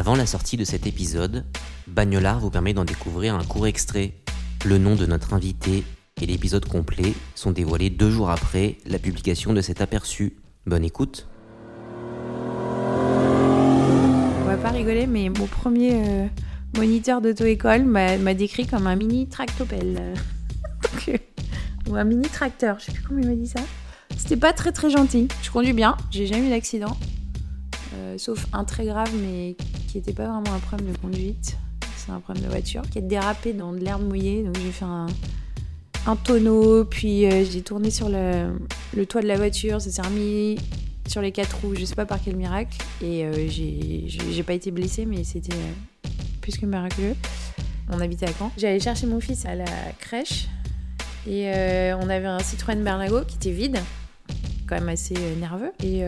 Avant la sortie de cet épisode, Bagnolard vous permet d'en découvrir un court extrait. Le nom de notre invité et l'épisode complet sont dévoilés deux jours après la publication de cet aperçu. Bonne écoute. On va pas rigoler, mais mon premier euh, moniteur d'auto-école m'a décrit comme un mini tractopelle. Euh, ou un mini tracteur, je sais plus comment il m'a dit ça. C'était pas très très gentil. Je conduis bien, j'ai jamais eu d'accident. Euh, sauf un très grave, mais qui était pas vraiment un problème de conduite. C'est un problème de voiture qui a dérapé dans de l'herbe mouillée. Donc j'ai fait un, tonneau, puis euh, j'ai tourné sur le, toit de la voiture, ça s'est remis sur les quatre roues, je sais pas par quel miracle. Et euh, j'ai pas été blessée, mais c'était euh, plus que miraculeux. On habitait à Caen. J'allais chercher mon fils à la crèche et on avait un Citroën Berlingo qui était vide, quand même assez nerveux. Et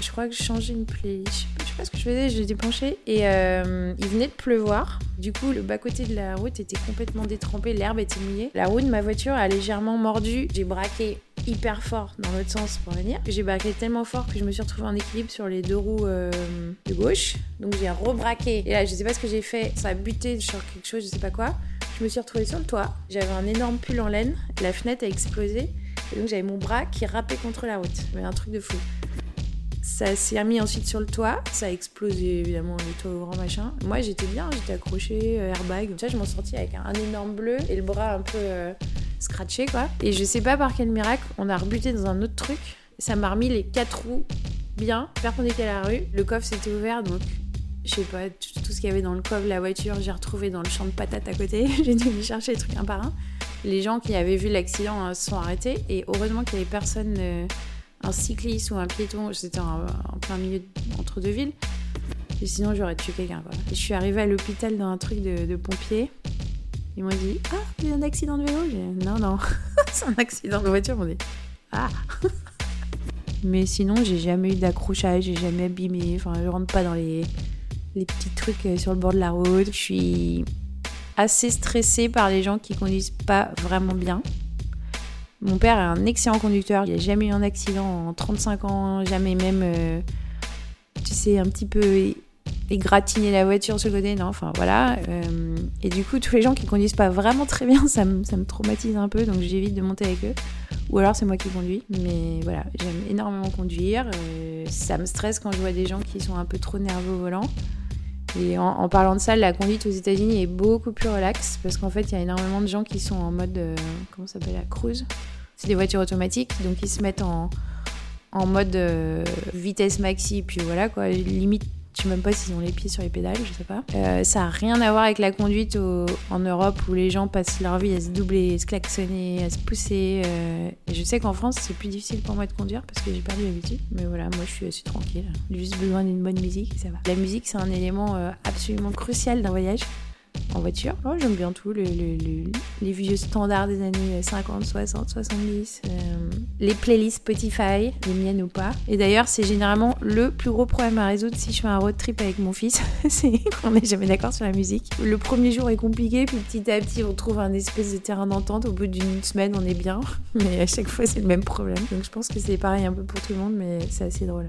je crois que je changeais une sais pas ce que je faisais, j'étais penchée. Et euh, il venait de pleuvoir. Du coup, le bas-côté de la route était complètement détrempé, l'herbe était mouillée. La roue de ma voiture a légèrement mordu. J'ai braqué hyper fort dans l'autre sens pour venir. J'ai braqué tellement fort que je me suis retrouvée en équilibre sur les deux roues euh, de gauche. Donc j'ai rebraqué. Et là, je sais pas ce que j'ai fait. Ça a buté sur quelque chose, je sais pas quoi. Je me suis retrouvée sur le toit. J'avais un énorme pull en laine. La fenêtre a explosé. Et donc j'avais mon bras qui râpait contre la route. Mais un truc de fou. Ça s'est remis ensuite sur le toit. Ça a explosé évidemment le toit au grand machin. Moi j'étais bien, j'étais accrochée, euh, airbag. Ça, je m'en sortis avec un, énorme bleu et le bras un peu euh, scratché quoi. Et je sais pas par quel miracle, on a rebuté dans un autre truc. Ça m'a remis les quatre roues bien, perpendiculaires à la rue. Le coffre s'était ouvert donc je sais pas, tout ce qu'il y avait dans le coffre la voiture, j'ai retrouvé dans le champ de patates à côté. j'ai dû aller chercher les trucs un par un. Les gens qui avaient vu l'accident euh, se sont arrêtés et heureusement qu'il y avait personne, euh, un cycliste ou un piéton, c'était en, en plein milieu entre deux villes. Et sinon j'aurais tué quelqu'un je suis arrivée à l'hôpital dans un truc de, de pompiers. Ils m'ont dit Ah, vous avez un accident de vélo? Non, non, c'est un accident de voiture. Ils m'ont dit Ah Mais sinon, j'ai jamais eu d'accrochage, j'ai jamais abîmé. Enfin, je rentre pas dans les, les petits trucs euh, sur le bord de la route. Je suis assez stressée par les gens qui conduisent pas vraiment bien. Mon père est un excellent conducteur. Il n'a jamais eu un accident en 35 ans, jamais même, euh, tu sais, un petit peu égratigner la voiture sur le côté. Non, enfin voilà. Euh, et du coup, tous les gens qui conduisent pas vraiment très bien, ça me, ça me traumatise un peu. Donc j'évite de monter avec eux. Ou alors c'est moi qui conduis. Mais voilà, j'aime énormément conduire. Euh, ça me stresse quand je vois des gens qui sont un peu trop nerveux au volant. Et en, parlant de ça, la conduite aux États-Unis est beaucoup plus relaxe parce qu'en fait, il y a énormément de gens qui sont en mode. euh, comment ça s'appelle La cruise. C'est des voitures automatiques, donc ils se mettent en, en mode euh, vitesse maxi, puis voilà quoi. Limite, je sais même pas s'ils ont les pieds sur les pédales, je sais pas. Euh, ça a rien à voir avec la conduite en Europe où les gens passent leur vie à se doubler, à se klaxonner, à se pousser. euh, et je sais qu'en France, c'est plus difficile pour moi de conduire parce que j'ai perdu l'habitude. Mais voilà, moi je suis assez tranquille. J'ai juste besoin d'une bonne musique et ça va. La musique, c'est un élément euh, absolument crucial d'un voyage en voiture. Oh, J'aime bien tout, le- le- le- les vieux standards des années 50, 60, 70, euh, les playlists Spotify, les miennes ou pas. Et d'ailleurs, c'est généralement le plus gros problème à résoudre si je fais un road trip avec mon fils, c'est qu'on n'est jamais d'accord sur la musique. Le premier jour est compliqué, puis petit à petit, on trouve un espèce de terrain d'entente. Au bout d'une semaine, on est bien, mais à chaque fois, c'est le même problème. Donc je pense que c'est pareil un peu pour tout le monde, mais c'est assez drôle.